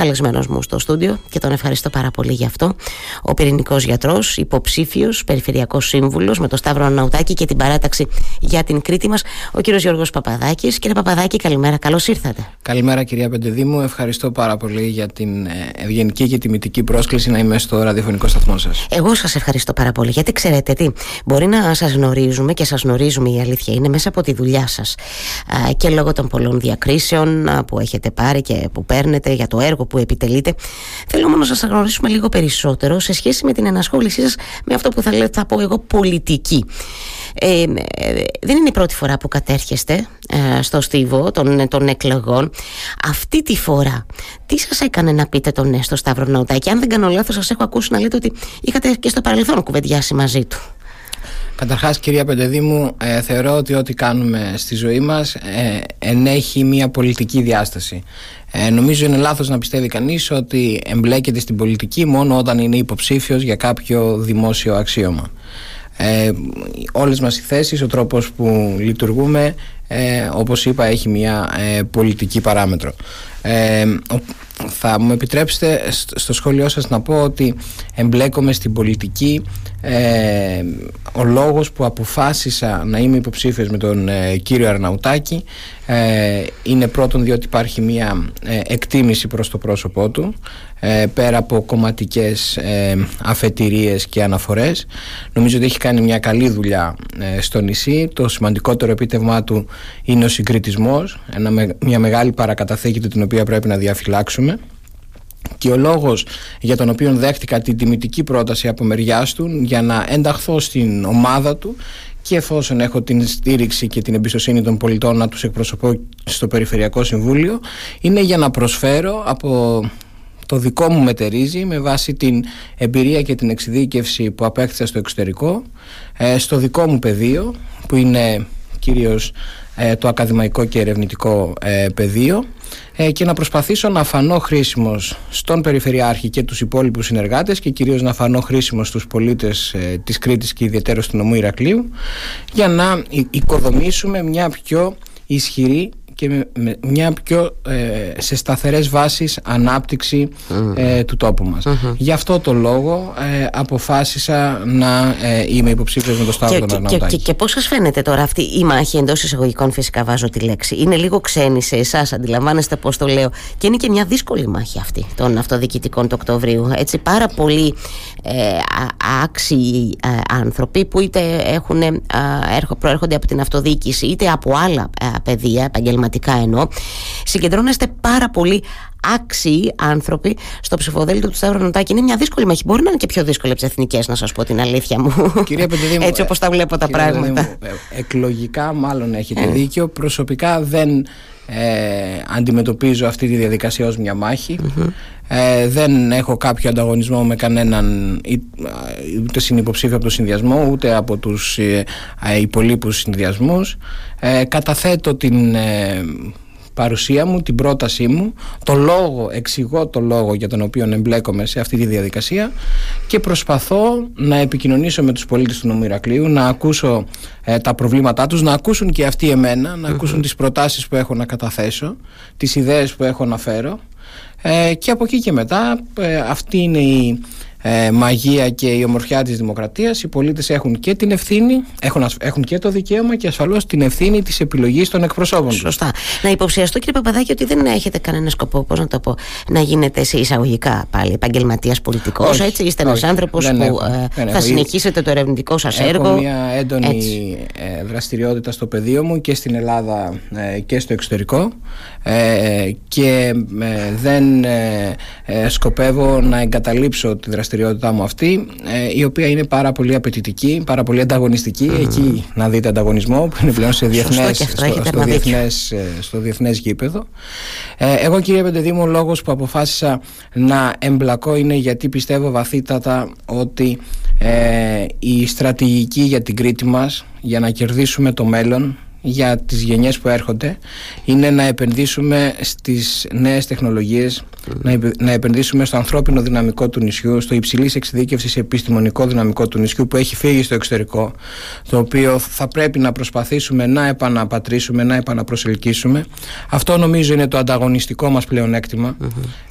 καλεσμένος μου στο στούντιο και τον ευχαριστώ πάρα πολύ γι' αυτό. Ο πυρηνικός γιατρός, υποψήφιος, περιφερειακός σύμβουλος με το Σταύρο Αναουτάκη και την παράταξη για την Κρήτη μας, ο κύριος Γιώργος Παπαδάκης. Κύριε Παπαδάκη, καλημέρα, καλώς ήρθατε. Καλημέρα, κυρία Πεντεδήμου. Ευχαριστώ πάρα πολύ για την ε, ευγενική και τιμητική πρόσκληση να είμαι στο ραδιοφωνικό σταθμό σας. Εγώ σας ευχαριστώ πάρα πολύ, γιατί ξέρετε τι, μπορεί να σας γνωρίζουμε και σας γνωρίζουμε η αλήθεια είναι μέσα από τη δουλειά σας και λόγω των πολλών διακρίσεων που έχετε πάρει και που παίρνετε για το έργο που επιτελείτε. Θέλω όμως να σας γνωρίσουμε λίγο περισσότερο σε σχέση με την ενασχόλησή σας με αυτό που θα, λέω, θα πω εγώ πολιτική. Ε, δεν είναι η πρώτη φορά που κατέρχεστε ε, στο στίβο των, των εκλογών. Αυτή τη φορά, τι σας έκανε να πείτε τον ναι στο Σταύρο Ναουτάκη. Αν δεν κάνω λάθος, σας έχω ακούσει να λέτε ότι είχατε και στο παρελθόν κουβεντιάσει μαζί του. Καταρχάς κυρία Πεντεδήμου ε, θεωρώ ότι ό,τι κάνουμε στη ζωή μας ε, ενέχει μια πολιτική διάσταση. Ε, νομίζω είναι λάθος να πιστεύει κανείς ότι εμπλέκεται στην πολιτική μόνο όταν είναι υποψήφιος για κάποιο δημόσιο αξίωμα. Ε, όλες μας οι θέσεις, ο τρόπος που λειτουργούμε ε, όπως είπα έχει μια ε, πολιτική παράμετρο ε, θα μου επιτρέψετε στο σχόλιο σας να πω ότι εμπλέκομαι στην πολιτική. Ε, ο λόγος που αποφάσισα να είμαι υποψήφιος με τον ε, κύριο Αρναουτάκη ε, είναι πρώτον διότι υπάρχει μια ε, εκτίμηση προς το πρόσωπό του πέρα από κομματικές αφετηρίες και αναφορές. Νομίζω ότι έχει κάνει μια καλή δουλειά στο νησί. Το σημαντικότερο επίτευγμά του είναι ο συγκριτισμός μια μεγάλη παρακαταθήκη την οποία πρέπει να διαφυλάξουμε. Και ο λόγος για τον οποίο δέχτηκα την τιμητική πρόταση από μεριάς του για να ενταχθώ στην ομάδα του και εφόσον έχω την στήριξη και την εμπιστοσύνη των πολιτών να τους εκπροσωπώ στο Περιφερειακό Συμβούλιο είναι για να προσφέρω από το δικό μου μετερίζει με βάση την εμπειρία και την εξειδίκευση που απέκτησα στο εξωτερικό ε, στο δικό μου πεδίο που είναι κυρίως ε, το ακαδημαϊκό και ερευνητικό ε, πεδίο ε, και να προσπαθήσω να φανώ χρήσιμος στον Περιφερειάρχη και τους υπόλοιπους συνεργάτες και κυρίως να φανώ χρήσιμος στους πολίτες της Κρήτης και ιδιαίτερα του νομού Ηρακλείου για να οικοδομήσουμε μια πιο ισχυρή και με, μια πιο ε, σε σταθερές βάσεις ανάπτυξη ε, του τόπου μας. Γι' αυτό το λόγο ε, αποφάσισα να είμαι υποψήφιος με το Σταύρο τον και, και, και, πώς σας φαίνεται τώρα αυτή η μάχη εντός εισαγωγικών φυσικά βάζω τη λέξη. Είναι λίγο ξένη σε εσάς, αντιλαμβάνεστε πώς το λέω. Και είναι και μια δύσκολη μάχη αυτή των αυτοδιοικητικών του Οκτωβρίου. Έτσι πάρα πολλοί άξιοι άνθρωποι που είτε έχουν, προέρχονται από την αυτοδιοίκηση είτε από άλλα παιδεία επαγγελματικά πραγματικά εννοώ, συγκεντρώνεστε πάρα πολύ άξιοι άνθρωποι στο ψηφοδέλτιο του Σταύρου Νοτάκη. Είναι μια δύσκολη μάχη. Μπορεί να είναι και πιο δύσκολη από τις εθνικές, να σας πω την αλήθεια μου. Κυρία Έτσι όπως τα βλέπω τα πράγματα. Ε, εκλογικά, μάλλον έχετε ε. δίκιο. Προσωπικά δεν ε, αντιμετωπίζω αυτή τη διαδικασία ως μια μαχη ε, δεν έχω κάποιο ανταγωνισμό με κανέναν ούτε συνυποψήφιο από το συνδυασμό ούτε από τους ε, υπολείπους συνδυασμούς ε, καταθέτω την ε, παρουσία μου, την πρότασή μου, το λόγο, εξηγώ το λόγο για τον οποίο εμπλέκομαι σε αυτή τη διαδικασία και προσπαθώ να επικοινωνήσω με τους πολίτες του νομού Ηρακλείου, να ακούσω ε, τα προβλήματά τους, να ακούσουν και αυτοί εμένα, να ακούσουν τις προτάσεις που έχω να καταθέσω, τις ιδέες που έχω να φέρω ε, και από εκεί και μετά ε, αυτή είναι η ε, μαγεία και η ομορφιά της δημοκρατίας οι πολίτες έχουν και την ευθύνη έχουν, έχουν και το δικαίωμα και ασφαλώς την ευθύνη της επιλογής των εκπροσώπων Σωστά. Να υποψιαστώ κύριε Παπαδάκη ότι δεν έχετε κανένα σκοπό πώς να το πω να γίνετε σε εισαγωγικά πάλι επαγγελματίας πολιτικός έτσι; Είστε ένας άνθρωπος που έχω, ε, θα συνεχίσετε το ερευνητικό σας έργο Έχω μια έντονη έτσι. Ε, δραστηριότητα στο πεδίο μου και στην Ελλάδα ε, και στο εξωτερικό και δεν σκοπεύω να εγκαταλείψω τη δραστηριότητα δραστηριότητά μου αυτή, ε, η οποία είναι πάρα πολύ απαιτητική, πάρα πολύ ανταγωνιστική. Εκεί να δείτε ανταγωνισμό που είναι πλέον σε διεθνές, στο, στο, διεθνές, ε, στο διεθνές γήπεδο. Ε, εγώ κύριε Πεντεδήμου, ο λόγος που αποφάσισα να εμπλακώ είναι γιατί πιστεύω βαθύτατα ότι η στρατηγική για την Κρήτη μας για να κερδίσουμε το μέλλον για τις γενιές που έρχονται είναι να επενδύσουμε στις νέες τεχνολογίες να επενδύσουμε στο ανθρώπινο δυναμικό του νησιού, στο υψηλής εξειδίκευσης επιστημονικό δυναμικό του νησιού που έχει φύγει στο εξωτερικό, το οποίο θα πρέπει να προσπαθήσουμε να επαναπατρίσουμε, να επαναπροσελκύσουμε. Αυτό νομίζω είναι το ανταγωνιστικό μας πλεονεκτημα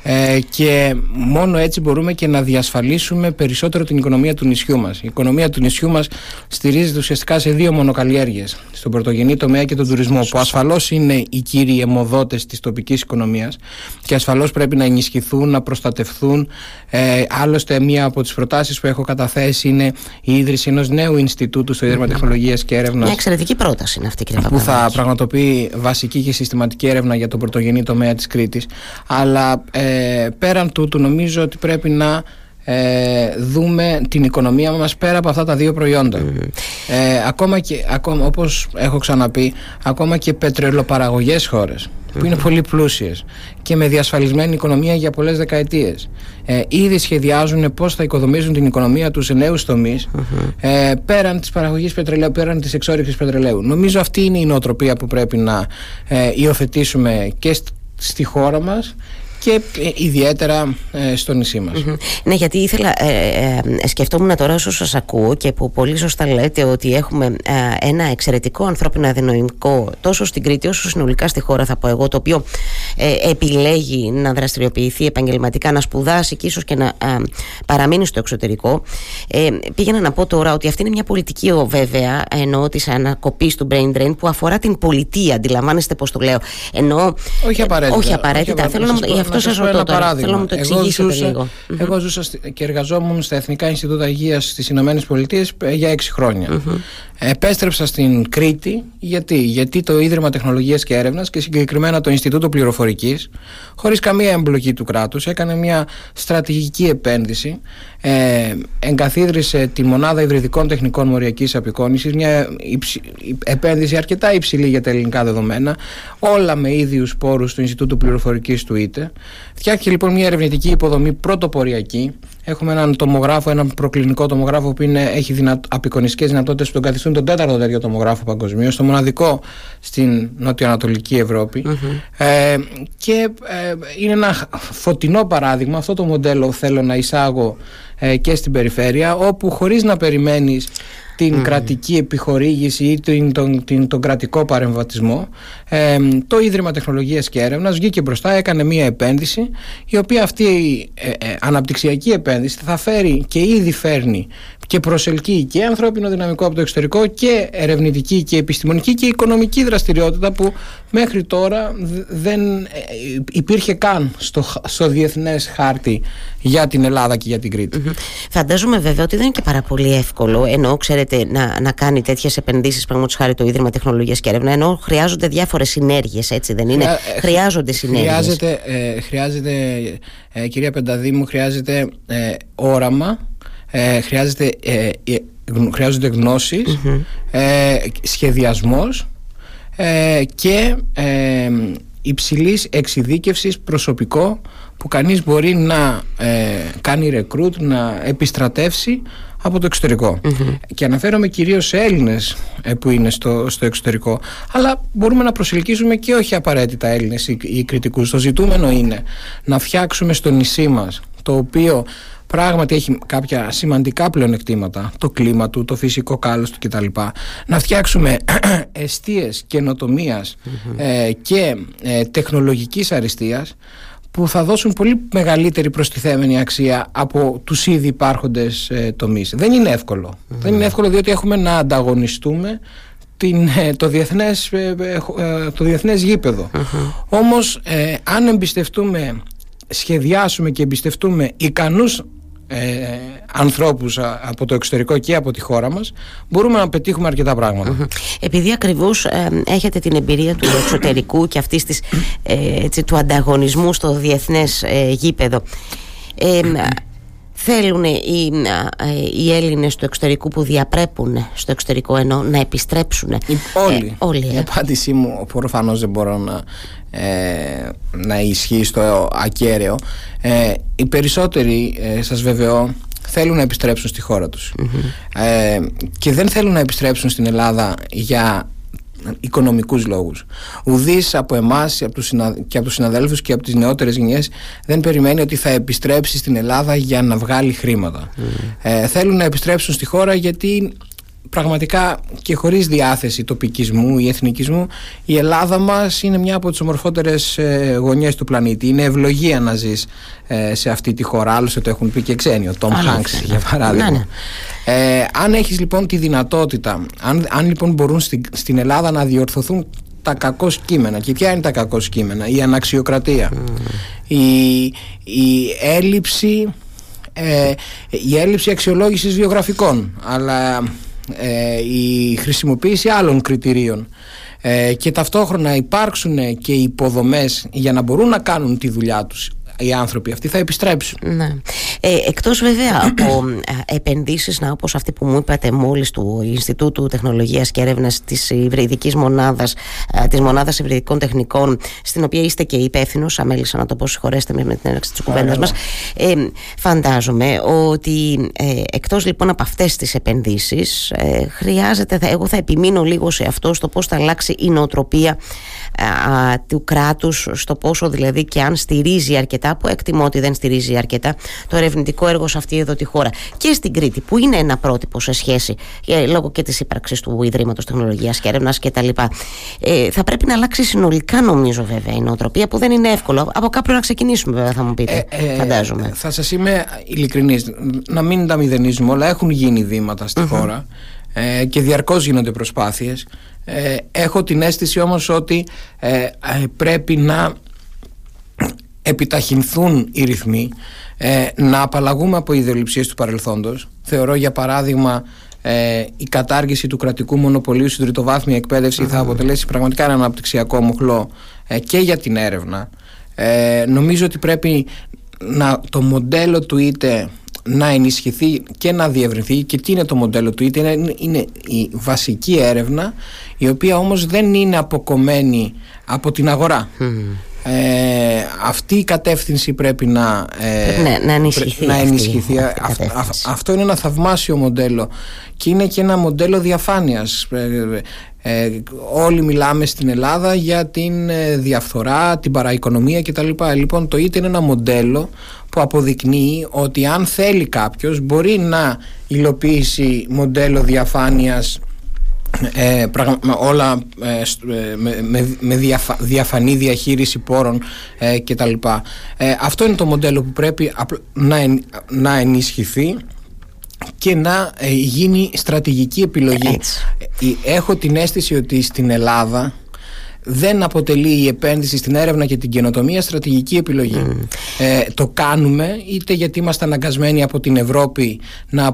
ε, και μόνο έτσι μπορούμε και να διασφαλίσουμε περισσότερο την οικονομία του νησιού μας. Η οικονομία του νησιού μας στηρίζεται ουσιαστικά σε δύο μονοκαλλιέργειες, στον πρωτογενή τομέα και τον τουρισμό, που ασφαλώς είναι οι κύριοι αιμοδότες της τοπικής οικονομίας και ασφαλώς πρέπει να ενισχυθούν, να προστατευθούν. Ε, άλλωστε, μία από τις προτάσεις που έχω καταθέσει είναι η ίδρυση ενός νέου Ινστιτούτου στο Ίδρυμα Τεχνολογίας και Έρευνας. Μια εξαιρετική πρόταση είναι αυτή, κύριε Που θα πραγματοποιεί βασική και συστηματική έρευνα για τον πρωτογενή τομέα της Κρήτης. Αλλά ε, πέραν τούτου, νομίζω ότι πρέπει να ε, δούμε την οικονομία μας πέρα από αυτά τα δύο προϊόντα. Ε, ακόμα και, ακόμα, όπως έχω ξαναπεί, ακόμα και πετρελοπαραγωγές χώρες που είναι πολύ πλούσιες και με διασφαλισμένη οικονομία για πολλές δεκαετίες ε, ήδη σχεδιάζουν πώς θα οικοδομήσουν την οικονομία τους σε νέους ε, πέραν της παραγωγής πετρελαίου, πέραν της εξόριξης πετρελαίου. Νομίζω αυτή είναι η νοοτροπία που πρέπει να ε, υιοθετήσουμε και στη χώρα μας και ε, ιδιαίτερα ε, στο νησί μας. Ναι, γιατί ήθελα, ε, ε, σκεφτόμουν τώρα όσο σας ακούω και που πολύ σωστά λέτε ότι έχουμε ένα εξαιρετικό ανθρώπινο αδενοϊκό τόσο στην Κρήτη όσο συνολικά στη χώρα θα πω εγώ το οποίο επιλέγει να δραστηριοποιηθεί επαγγελματικά, να σπουδάσει και ίσως και να παραμείνει στο εξωτερικό. πήγαινα να πω τώρα ότι αυτή είναι μια πολιτική βέβαια εννοώ της ανακοπής του brain drain που αφορά την πολιτεία, αντιλαμβάνεστε πώς το λέω. Εννοώ, όχι απαραίτητα. Όχι απαραίτητα. Θέλω να, αυτός σας ρωτώ τώρα. Θέλω να μου το εξηγήσετε λίγο. Εγώ ζούσα και εργαζόμουν στα Εθνικά Ινστιτούτα Υγείας στις Ηνωμένες Πολιτείες για έξι χρόνια. Επέστρεψα στην Κρήτη. Γιατί, γιατί το Ίδρυμα Τεχνολογίας και Έρευνας και συγκεκριμένα το Ινστιτούτο Πληροφορικής, χωρίς καμία εμπλοκή του κράτους, έκανε μια στρατηγική επένδυση. Ε, εγκαθίδρυσε τη μονάδα υβριδικών τεχνικών μοριακής απεικόνησης, μια επένδυση αρκετά υψηλή για τα ελληνικά δεδομένα, όλα με ίδιους πόρους του Ινστιτούτου Πληροφορικής του ΙΤΕ. Φτιάχτηκε λοιπόν μια ερευνητική υποδομή πρωτοποριακή. Έχουμε έναν τομογράφο, έναν προκλινικό τομογράφο που είναι, έχει δυνατ, απεικονιστικές δυνατότητες που τον καθιστούν τον τέταρτο τέτοιο τομογράφο παγκοσμίως, το μοναδικό στην νοτιοανατολική Ε, και ε, είναι ένα φωτεινό παράδειγμα. Αυτό το μοντέλο θέλω να εισάγω ε, και στην περιφέρεια, όπου χωρίς να περιμένεις την κρατική επιχορήγηση ή τον, τον, τον, τον κρατικό παρεμβατισμό ε, το Ίδρυμα Τεχνολογίας και Έρευνας βγήκε μπροστά, έκανε μία επένδυση η οποία αυτή η ε, ε, αναπτυξιακή επένδυση θα φέρει και ήδη φέρνει και προσελκύει και ανθρώπινο δυναμικό από το εξωτερικό και ερευνητική και επιστημονική και οικονομική δραστηριότητα που μέχρι τώρα δεν ε, υπήρχε καν στο, στο διεθνές χάρτη για την Ελλάδα και για την Κρήτη. Φαντάζομαι βέβαια ότι δεν είναι και πάρα πολύ εύκολο ενώ ξέρετε να, να κάνει τέτοιες επενδύσεις πραγματικά χάρη το Ίδρυμα Τεχνολογίας και Έρευνα ενώ χρειάζονται διάφορες συνέργειες έτσι δεν είναι, ε, χρειάζονται συνέργειες. Χρειάζεται, ε, χρειάζεται ε, κυρία Πενταδήμου χρειάζεται ε, όραμα ε, χρειάζεται, ε, χρειάζονται γνώσεις, ε, σχεδιασμός ε, και ε, υψηλής εξειδίκευσης προσωπικό που κανείς μπορεί να ε, κάνει recruit, να επιστρατεύσει από το εξωτερικο Και αναφέρομαι κυρίως σε Έλληνες ε, που είναι στο, στο εξωτερικό. Αλλά μπορούμε να προσελκύσουμε και όχι απαραίτητα Έλληνες ή, ή κριτικούς. Το ζητούμενο είναι να φτιάξουμε στο νησί μας, το οποίο πράγματι έχει κάποια σημαντικά πλεονεκτήματα, το κλίμα του, το φυσικό κάλος του κτλ. Να φτιάξουμε εστίες ε, και ε, τεχνολογικής αριστείας που θα δώσουν πολύ μεγαλύτερη προστιθέμενη αξία από τους ήδη υπάρχοντες ε, τομείς. Δεν είναι Δεν είναι εύκολο διότι έχουμε να ανταγωνιστούμε την, ε, το, διεθνές, ε, το διεθνές Όμως αν εμπιστευτούμε σχεδιάσουμε και εμπιστευτούμε ικανούς ε, ανθρώπους από το εξωτερικό και από τη χώρα μας μπορούμε να πετύχουμε αρκετά Επειδή ακριβώς ε, έχετε την εμπειρία του εξωτερικού και αυτής της, ε, έτσι, του ανταγωνισμού στο διεθνές ε, γήπεδο ε, θέλουν οι, οι Έλληνες του εξωτερικού που διαπρέπουν στο εξωτερικό ενώ να επιστρέψουν. Όλοι, όλοι η απάντησή μου προφανώς δεν μπορώ να ε, να ισχύει στο ακέραιο. Ε, οι περισσότεροι ε, σας βεβαιώ θέλουν να επιστρέψουν στη χώρα τους. Ε, και δεν θέλουν να επιστρέψουν στην Ελλάδα για οικονομικούς λόγους. Ουδής από εμάς από τους και από τους συναδέλφους και από τις νεότερες γενιές δεν περιμένει ότι θα επιστρέψει στην Ελλάδα για να βγάλει χρήματα. Ε, θέλουν να επιστρέψουν στη χώρα γιατί πραγματικά και χωρίς διάθεση τοπικισμού ή εθνικισμού η Ελλάδα μας είναι μια από τις ομορφότερες ε, γωνιές του πλανήτη είναι ευλογία να ζεις ε, σε αυτή τη χώρα άλλωστε το έχουν πει και ξένοι ο Τόμ Χάνξ για παράδειγμα ναι, ναι. Ε, αν έχεις λοιπόν τη δυνατότητα αν, αν λοιπόν μπορούν στην, στην Ελλάδα να διορθωθούν τα κακό κείμενα και ποια είναι τα κακό κείμενα η αναξιοκρατία. Η, η έλλειψη ε, η έλλειψη αξιολόγησης βιογραφικών αλλά ε, η χρησιμοποίηση άλλων κριτηρίων. Ε, και ταυτόχρονα υπάρξουν και υποδομές για να μπορούν να κάνουν τη δουλειά τους οι άνθρωποι αυτοί θα επιστρέψουν. Ναι. Ε, εκτός βέβαια από ε, επενδύσεις να, όπως αυτή που μου είπατε μόλις του Ινστιτούτου Τεχνολογίας και Έρευνας της Υβριδικής Μονάδας ε, της Μονάδας Υβριδικών Τεχνικών στην οποία είστε και υπεύθυνο, αμέλησα να το πω συγχωρέστε με, με την έναρξη της κουβέντας μας ε, φαντάζομαι ότι ε, εκτός λοιπόν από αυτές τις επενδύσεις ε, χρειάζεται, θα, εγώ θα επιμείνω λίγο σε αυτό στο πώς θα αλλάξει η νοοτροπία του κράτους στο πόσο δηλαδή και αν στηρίζει αρκετά που εκτιμώ ότι δεν στηρίζει αρκετά το ερευνητικό έργο σε αυτή εδώ τη χώρα. Και στην Κρήτη που είναι ένα πρότυπο σε σχέση ε, λόγω και της ύπαρξης του Ιδρύματος Τεχνολογίας και Έρευνας και τα λοιπά ε, θα πρέπει να αλλάξει συνολικά νομίζω βέβαια η νοοτροπία που δεν είναι εύκολο. Από κάποιον να ξεκινήσουμε βέβαια θα μου πείτε ε, ε φαντάζομαι. θα σας είμαι ειλικρινής να μην τα μηδενίζουμε όλα έχουν γίνει βήματα στη χώρα ε, και διαρκώς γίνονται προσπάθειες. Ε, έχω την αίσθηση όμως ότι ε, ε, πρέπει να επιταχυνθούν οι ρυθμοί να απαλλαγούμε από ιδεολειψίες του παρελθόντος. Θεωρώ για παράδειγμα η κατάργηση του κρατικού μονοπωλίου στην τριτοβάθμια θα αποτελέσει πραγματικά ένα αναπτυξιακό μοχλό και για την έρευνα. Νομίζω ότι πρέπει να, το μοντέλο του είτε να ενισχυθεί και να διευρυνθεί και τι είναι το μοντέλο του είτε είναι, είναι η βασική έρευνα η οποία όμως δεν είναι αποκομμένη από την αγορά ε, αυτή η κατεύθυνση πρέπει να, ε, ναι, να ενισχυθεί, να ενισχυθεί. αυτό είναι ένα θαυμάσιο μοντέλο και είναι και ένα μοντέλο διαφάνειας ε, ε, όλοι μιλάμε στην Ελλάδα για την ε, διαφθορά, την παραοικονομία κτλ. Λοιπόν το είτε είναι ένα μοντέλο που αποδεικνύει ότι αν θέλει κάποιος μπορεί να υλοποιήσει μοντέλο διαφάνειας ε, όλα ε, ε, με, με διαφανή διαχείριση πόρων ε, κτλ. Ε, αυτό είναι το μοντέλο που πρέπει να, να ενισχυθεί και να γίνει στρατηγική επιλογή. Έχω την αίσθηση ότι στην Ελλάδα δεν αποτελεί η επένδυση στην έρευνα και την καινοτομία στρατηγική επιλογή. Mm. Ε, το κάνουμε είτε γιατί είμαστε αναγκασμένοι από την Ευρώπη να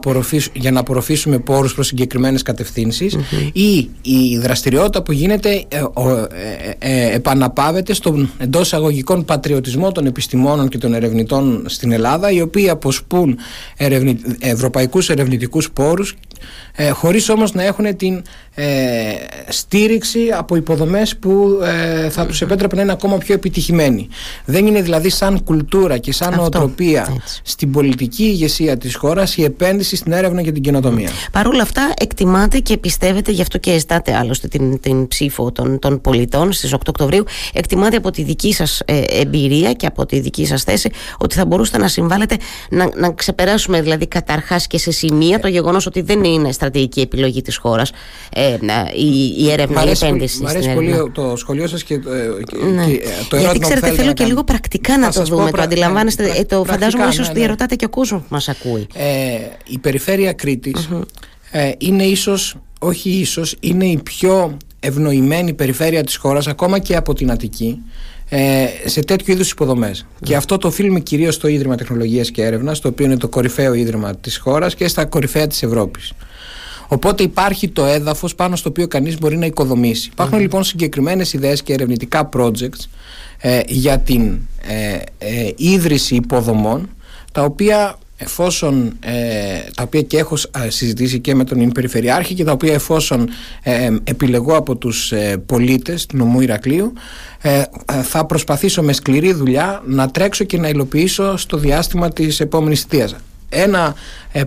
για να απορροφήσουμε πόρους προς συγκεκριμένες mm-hmm. ή η δραστηριότητα που γίνεται ε, ε, ε, επαναπάβεται στον εντός αγωγικών πατριωτισμό των επιστημόνων και των ερευνητών στην Ελλάδα οι οποίοι αποσπούν ερευνη, ευρωπαϊκούς ερευνητικούς πόρους ε, χωρίς όμως να έχουν την ε, στήριξη από υποδομές που ε, θα τους επέτρεπε να είναι ακόμα πιο επιτυχημένοι. Δεν είναι δηλαδή σαν κουλτούρα και σαν νοοτροπία στην πολιτική ηγεσία της χώρας η επένδυση στην έρευνα και την καινοτομία. Παρ' όλα αυτά εκτιμάτε και πιστεύετε, γι' αυτό και ζητάτε άλλωστε την, την ψήφο των, των πολιτών στις 8 Οκτωβρίου, εκτιμάτε από τη δική σας ε, εμπειρία και από τη δική σας θέση ότι θα μπορούσατε να συμβάλλετε να, να ξεπεράσουμε δηλαδή καταρχάς και σε σημεία το γεγονός ότι δεν είναι στρατηγική επιλογή της χώρας ε, η, η έρευνα, η επένδυση Μ' αρέσει πολύ το σχολείο σας και, ε, ναι. και το Γιατί ξέρετε θέλω και λίγο πρακτικά να το δούμε, το αντιλαμβάνεστε, ε, το φαντάζομαι ίσως ναι, ναι. διαρωτάτε και ο κόσμος που μας ακούει. Ε, η περιφέρεια Κρήτης ε, είναι ίσως, όχι ίσως, είναι η πιο ευνοημένη περιφέρεια της χώρας ακόμα και από την Αττική ε, σε τέτοιου είδους υποδομές. Και αυτό το οφείλουμε κυρίως στο Ίδρυμα Τεχνολογίας και Έρευνας, το οποίο είναι το κορυφαίο ίδρυμα της χώρας και στα κορυφαία της Ευρώπης. Οπότε υπάρχει το έδαφος πάνω στο οποίο κανείς μπορεί να οικοδομήσει. λοιπόν συγκεκριμένες ιδέες και ερευνητικά projects ε, για την ε, ε, ίδρυση υποδομών τα οποία εφόσον ε, τα οποία και έχω συζητήσει και με τον Περιφερειάρχη και τα οποία εφόσον ε, επιλεγώ από τους ε, πολίτες του νομού Ηρακλείου ε, θα προσπαθήσω με σκληρή δουλειά να τρέξω και να υλοποιήσω στο διάστημα της επόμενης θητείας. Ένα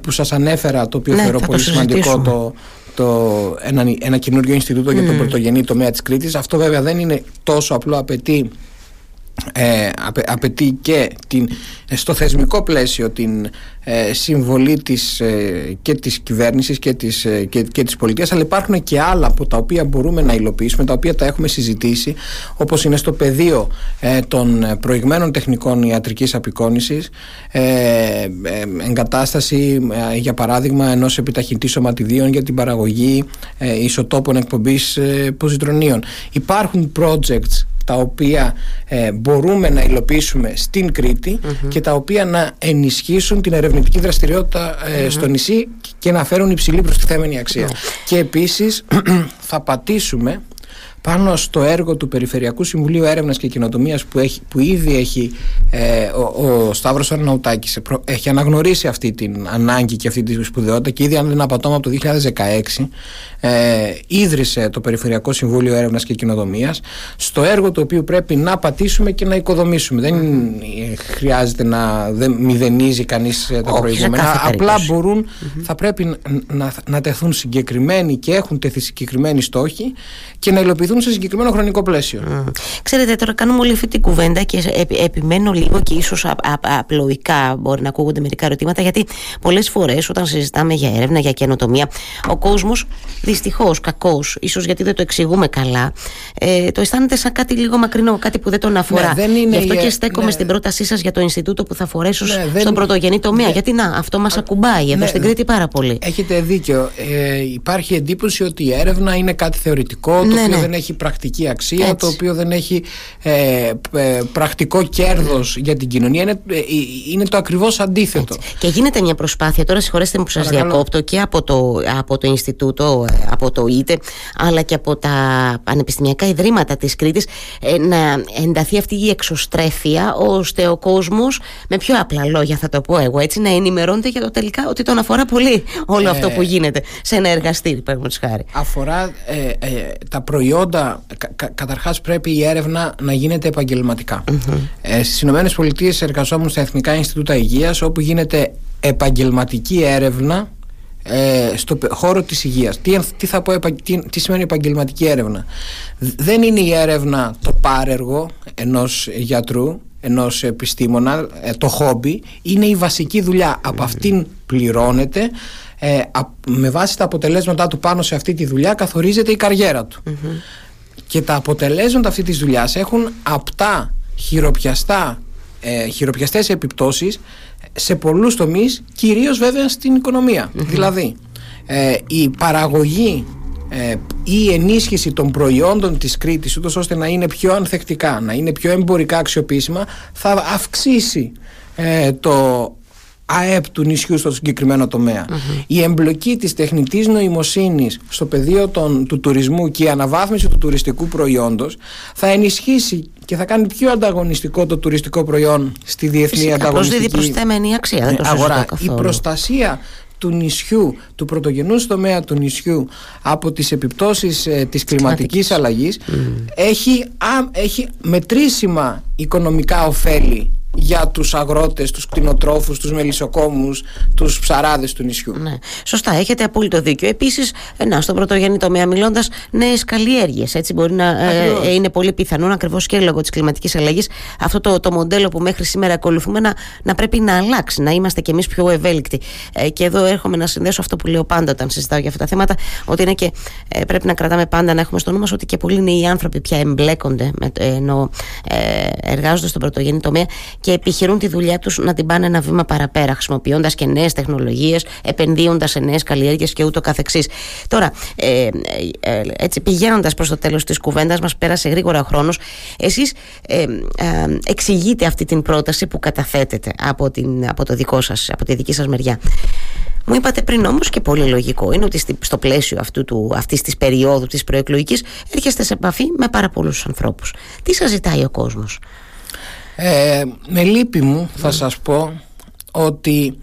που σας ανέφερα το οποίο ναι, θεωρώ πολύ σημαντικό το, το, ένα, ένα καινούριο Ινστιτούτο για τον πρωτογενή τομέα της Κρήτης. Αυτό βέβαια δεν είναι τόσο απλό, απαιτεί ε, απαιτεί και την, στο θεσμικό πλαίσιο την ε, συμβολή της, ε, και της κυβέρνησης και της, ε, και, και της πολιτείας αλλά υπάρχουν και άλλα από τα οποία μπορούμε να υλοποιήσουμε τα οποία τα έχουμε συζητήσει όπως είναι στο πεδίο των προηγμένων τεχνικών ιατρικής απεικόνησης εγκατάσταση για παράδειγμα ενός επιταχυντή σωματιδίων για την παραγωγή ισοτόπων εκπομπής ποζιτρονίων υπάρχουν projects τα οποία ε, μπορούμε να υλοποιήσουμε στην κρητη και τα οποία να ενισχύσουν την ερευνητική δραστηριότητα ε, στο νησί και να φέρουν υψηλή προστιθέμενη αξία. Και επίσης θα πατήσουμε πάνω στο έργο του Περιφερειακού Συμβουλίου Έρευνας και Κοινοτομίας που, που ήδη έχει ε, ο, ο Σταύρος Αρναουτάκης έχει αναγνωρίσει αυτή την ανάγκη και αυτή τη σπουδαιότητα και ήδη, αν δεν απατώμε, από το 2016 ε, ίδρυσε το Περιφερειακό Συμβούλιο Έρευνας και Κοινοτομίας στο έργο το οποίο πρέπει να πατήσουμε και να οικοδομήσουμε. Δεν χρειάζεται να δεν μηδενίζει κανείς ε, τα προηγούμενα. Απλά θα πρέπει να, να, να τεθούν συγκεκριμένοι και έχουν τεθεί συγκεκριμένοι στόχοι και να υλοποιηθούν σε συγκεκριμένο χρονικό πλαίσιο. Ξέρετε, τώρα κάνουμε όλη αυτή την κουβέντα και επιμένω λίγο και ίσως απλοϊκά μπορεί να ακούγονται μερικά ερωτήματα, γιατί πολλές φορές όταν συζητάμε για έρευνα, για καινοτομία, ο κόσμος δυστυχώς, κακός, ίσως γιατί δεν το εξηγούμε καλά, ε, το αισθάνεται σαν κάτι λίγο μακρινό, κάτι που δεν τον αφορά. Ναι, δεν είναι Γι' αυτό και στέκομαι ναι. στην πρότασή σας για το Ινστιτούτο που θα φορέσω ναι, στον πρωτογενή τομέα. Ναι. Γιατί να, αυτό μας ακουμπάει εδώ ναι, στην Κρήτη πάρα πολύ. Έχετε δίκιο. Ε, υπάρχει εντύπωση ότι η έρευνα είναι κάτι θεωρητικό, το οποίο δεν έχει πρακτική αξία, το οποίο δεν έχει ε, ε, πρακτικό κέρδος για την κοινωνία. Είναι, ε, είναι το ακριβώς αντίθετο. Και γίνεται μια προσπάθεια, τώρα συγχωρέστε μου που σας διακόπτω, και από το, από το Ινστιτούτο, ε, από το ΙΤΕ, αλλά και από τα πανεπιστημιακά ιδρύματα της Κρήτης, ε, να ενταθεί αυτή η εξωστρέφεια, ώστε ο κόσμος, με πιο απλά λόγια θα το πω εγώ έτσι, να ενημερώνεται για το τελικά ότι τον αφορά πολύ όλο αυτό που γίνεται σε ένα εργαστήρι, παραδείγματος χάρη. Αφορά τα προϊόντα προϊόντα, κα, καταρχάς πρέπει η έρευνα να γίνεται επαγγελματικά. Mm-hmm. Ε, στις Ηνωμένες Πολιτείες εργαζόμουν στα Εθνικά Ινστιτούτα Υγείας όπου γίνεται επαγγελματική έρευνα ε, στο χώρο της υγείας. Τι, τι, θα πω, τι, τι σημαίνει επαγγελματική έρευνα; Δεν είναι η έρευνα το πάρεργο ενός γιατρού, ενός επιστήμονα, ε, το χόμπι, είναι η βασική δουλειά. Από αυτήν πληρώνεται ε, με βάση τα αποτελέσματά του πάνω σε αυτή τη δουλειά καθορίζεται η καριέρα του. Και τα αποτελέσματα αυτής της δουλειάς έχουν απτά χειροπιαστά ε, χειροπιαστές επιπτώσεις σε πολλούς τομείς κυρίως βέβαια στην οικονομια δηλαδή ε, η παραγωγή ε, ή η ενίσχυση των προϊόντων της Κρήτης ούτως ώστε να είναι πιο ανθεκτικά να είναι πιο εμπορικά αξιοποιήσιμα θα αυξήσει ε, το ΑΕΠ του νησιού στο συγκεκριμένο Η εμπλοκή της τεχνητής νοημοσύνης στο πεδίο των, του τουρισμού και η αναβάθμιση του τουριστικού προϊόντος θα ενισχύσει και θα κάνει πιο ανταγωνιστικό το τουριστικό προϊόν στη διεθνή Φυσικά, ανταγωνιστική προσθέμενη αξία, δεν το αγορά. Η προστασία του νησιού, του πρωτογενούς τομέα του νησιού από τις επιπτώσεις ε, της κλιματικής αλλαγής έχει, έχει μετρήσιμα οικονομικά ωφέλη για τους αγρότες, τους κτηνοτρόφους, τους μελισσοκόμους, τους ψαράδες του νησιού. Ναι. Σωστά, έχετε απόλυτο δίκιο. Επίσης, να, στον πρωτογενή τομέα μιλώντας, νέες καλλιέργειες. Έτσι μπορεί να ε, είναι πολύ πιθανό ακριβώς και λόγω της κλιματικής αλλαγής αυτό το, το μοντέλο που μέχρι σήμερα ακολουθούμε να, να πρέπει να αλλάξει, να είμαστε κι εμείς πιο ευέλικτοι. Ε, και εδώ έρχομαι να συνδέσω αυτό που λέω πάντα όταν συζητάω για αυτά τα θέματα, ότι είναι και ε, πρέπει να κρατάμε πάντα να έχουμε στο νου μας ότι και πολλοί νέοι άνθρωποι πια εμπλέκονται με, ενώ ε, εργάζονται στον πρωτογενή τομέα και επιχειρούν τη δουλειά τους να την πάνε ένα βήμα παραπέρα, χρησιμοποιώντας και νέες τεχνολογίες, επενδύοντας σε νέες καλλιέργειες και ούτω καθεξής. Τώρα, ε, ε, έτσι πηγαίνοντας προς το τέλος της κουβέντας, μας πέρασε γρήγορα ο χρόνος. Εσείς ε, ε, εξηγείτε αυτή την πρόταση που καταθέτετε από, την, από, το δικό σας, από τη δική σας μεριά. Μου είπατε πριν όμως και πολύ λογικό είναι ότι στο πλαίσιο αυτού του, αυτής της περίοδου της προεκλογικής έρχεστε σε επαφή με πάρα πολλούς ανθρώπους. Τι σας ζητάει ο κόσμος; Ε, με λύπη μου θα σας πω ότι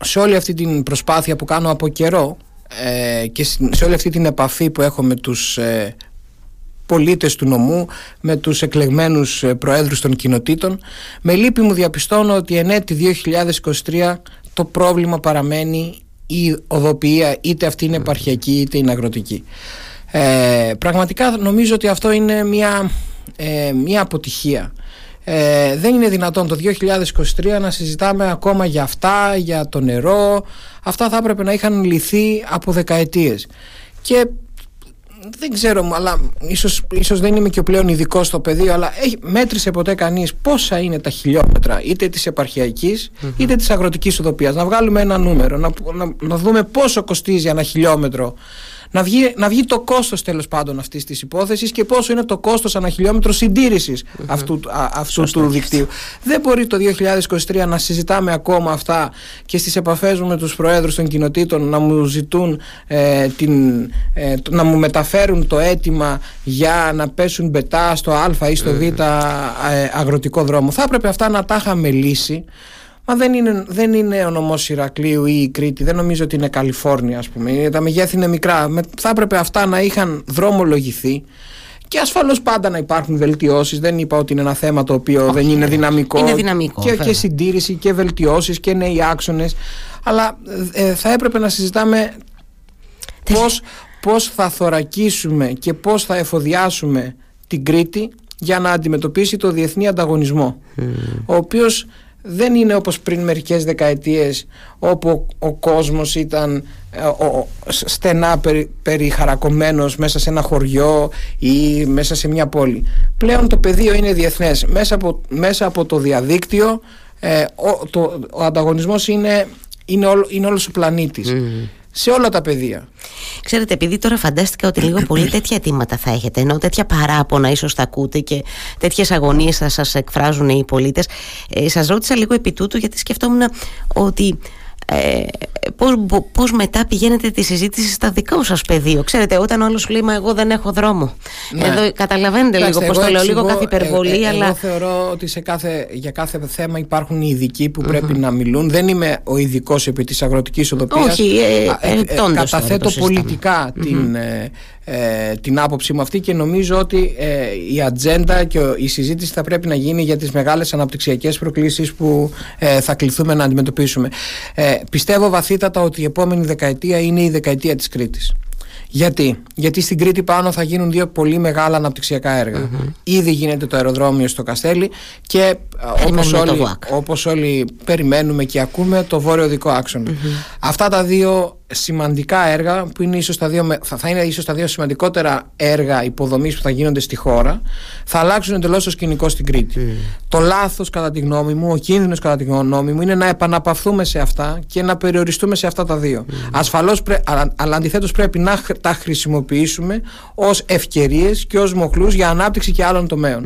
σε όλη αυτή την προσπάθεια που κάνω από καιρό ε, και σε όλη αυτή την επαφή που έχω με τους ε, πολίτες του νομού, με τους εκλεγμένους ε, προέδρους των κοινοτήτων, με λύπη μου διαπιστώνω ότι εν έτη 2023 το πρόβλημα παραμένει η οδοποιία είτε αυτή είναι επαρχιακή είτε είναι αγροτική. Ε, πραγματικά νομίζω ότι αυτό είναι μια, ε, μια αποτυχία. Ε, δεν είναι δυνατόν το 2023 να συζητάμε ακόμα για αυτά, για το νερό. Αυτά θα έπρεπε να είχαν λυθεί από δεκαετίες. Και δεν ξέρω, αλλά ίσως, ίσως δεν είμαι και ο πλέον ειδικός στο πεδίο, αλλά έχει, μέτρησε ποτέ κανείς πόσα είναι τα χιλιόμετρα είτε της επαρχιακής είτε της αγροτικής οδοπίας. Να βγάλουμε ένα νούμερο, να, να, να δούμε πόσο κοστίζει ένα χιλιόμετρο να βγει, να βγει το κόστος τέλος πάντων αυτής της υπόθεσης και πόσο είναι το κόστος ανά χιλιόμετρο αυτού, αυτού του δικτύου. Δεν μπορεί το 2023 να συζητάμε ακόμα αυτά και στις επαφές μου με τους προέδρους των κοινοτήτων να μου ζητούν ε, την, ε, να μου μεταφέρουν το αίτημα για να πέσουν μπετά στο Α ή στο Β ε, αγροτικό δρόμο. Θα έπρεπε αυτά να τα είχαμε λύσει. Μα δεν είναι, δεν είναι ο νομός Ηρακλείου ή η Κρήτη, δεν νομίζω ότι είναι Καλιφόρνια, ας πούμε. Τα μεγέθη είναι μικρά. Θα έπρεπε αυτά να είχαν δρόμολογηθεί. Και ασφαλώς πάντα να υπάρχουν βελτιώσεις. Δεν είπα ότι είναι ένα θέμα το οποίο δεν είναι δυναμικό. Είναι δυναμικό. Και, και συντήρηση και βελτιώσεις και νέοι άξονες. Αλλά ε, θα έπρεπε να συζητάμε πώς, πώς θα θωρακίσουμε και πώς θα εφοδιάσουμε την Κρήτη για να αντιμετωπίσει το διεθνή ανταγωνισμό ο οποίος δεν είναι όπως πριν μερικές δεκαετίες όπου ο κόσμος ήταν ε, στενά περι, περιχαρακωμένος μέσα σε ένα χωριό ή μέσα σε μια πόλη. Πλέον το πεδίο είναι διεθνές. Μέσα από, μέσα από το διαδίκτυο ε, ο, το, ο ανταγωνισμός είναι, είναι, είναι όλος ο πλανήτης σε όλα τα πεδία. Ξέρετε, επειδή τώρα φαντάστηκα ότι λίγο πολύ τέτοια αιτήματα θα έχετε, ενώ τέτοια παράπονα ίσως τα ακούτε και τέτοιες αγωνίες θα σας εκφράζουν οι πολίτες, ε, σας ρώτησα λίγο επί τούτου γιατί σκεφτόμουν ότι ε, πώς, πώς μετά πηγαίνετε τη συζήτηση στα δικά σας πεδίο. Ξέρετε όταν όλος λέει μα εγώ δεν έχω δρόμο ναι. εδώ καταλαβαίνετε λίγο πως το λέω λίγο κάθε υπερβολή ε, ε, αλλά... εγώ θεωρώ ότι σε κάθε, για κάθε θέμα υπάρχουν οι ειδικοί που πρέπει να μιλούν. Δεν είμαι ο ειδικός επί της αγροτικής οδοπίας όχι ε, ε, καταθέτω πολιτικά την, ε, την άποψή μου αυτή και νομίζω ότι ε, η ατζέντα και η συζήτηση θα πρέπει να γίνει για τις μεγάλες αναπτυξιακές προκλήσεις που ε, θα κληθούμε να αντιμετωπίσουμε. Ε, πιστεύω βαθύτατα ότι η επόμενη δεκαετία είναι η δεκαετία της Κρήτης. Γιατί; Γιατί στην Κρήτη πάνω θα γίνουν δύο πολύ μεγάλα αναπτυξιακά Ήδη γίνεται το αεροδρόμιο στο Καστέλι και όπως όλοι, όπως όλοι περιμένουμε και ακούμε το βόρειο δικό Αυτά τα δύο σημαντικά έργα που είναι ίσως τα δύο, θα είναι ίσως τα δύο σημαντικότερα έργα υποδομής που θα γίνονται στη χώρα θα αλλάξουν εντελώς το σκηνικό στην Κρήτη. Το λάθος κατά τη γνώμη μου, ο κίνδυνος κατά τη γνώμη μου είναι να επαναπαυθούμε σε αυτά και να περιοριστούμε σε αυτά τα δύο. Mm. Ασφαλώς αλλά, αλλά αντιθέτως πρέπει να τα χρησιμοποιήσουμε ως ευκαιρίες και ως μοχλούς για ανάπτυξη και άλλων τομέων.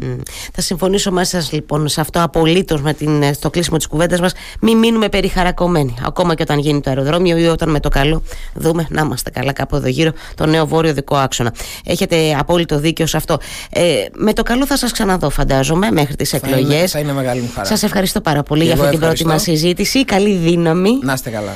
Θα συμφωνήσω μαζί σας λοιπόν σε αυτό απολύτως με την, στο κλείσιμο της κουβέντας μας μην μείνουμε περιχαρακωμένοι ακόμα και όταν γίνει το αεροδρόμιο ή όταν με το καλό δούμε να είμαστε καλά κάπου εδώ γύρω το νέο βόρειο δικό άξονα. Έχετε απόλυτο δίκιο σε αυτό. Ε, με το καλό θα σας ξαναδώ, φαντάζομαι, μέχρι τις εκλογές. Θα είναι μεγάλη μου χαρά. Σας ευχαριστώ πάρα πολύ για αυτή την πρώτη μας συζήτηση. Καλή δύναμη. Να είστε καλά.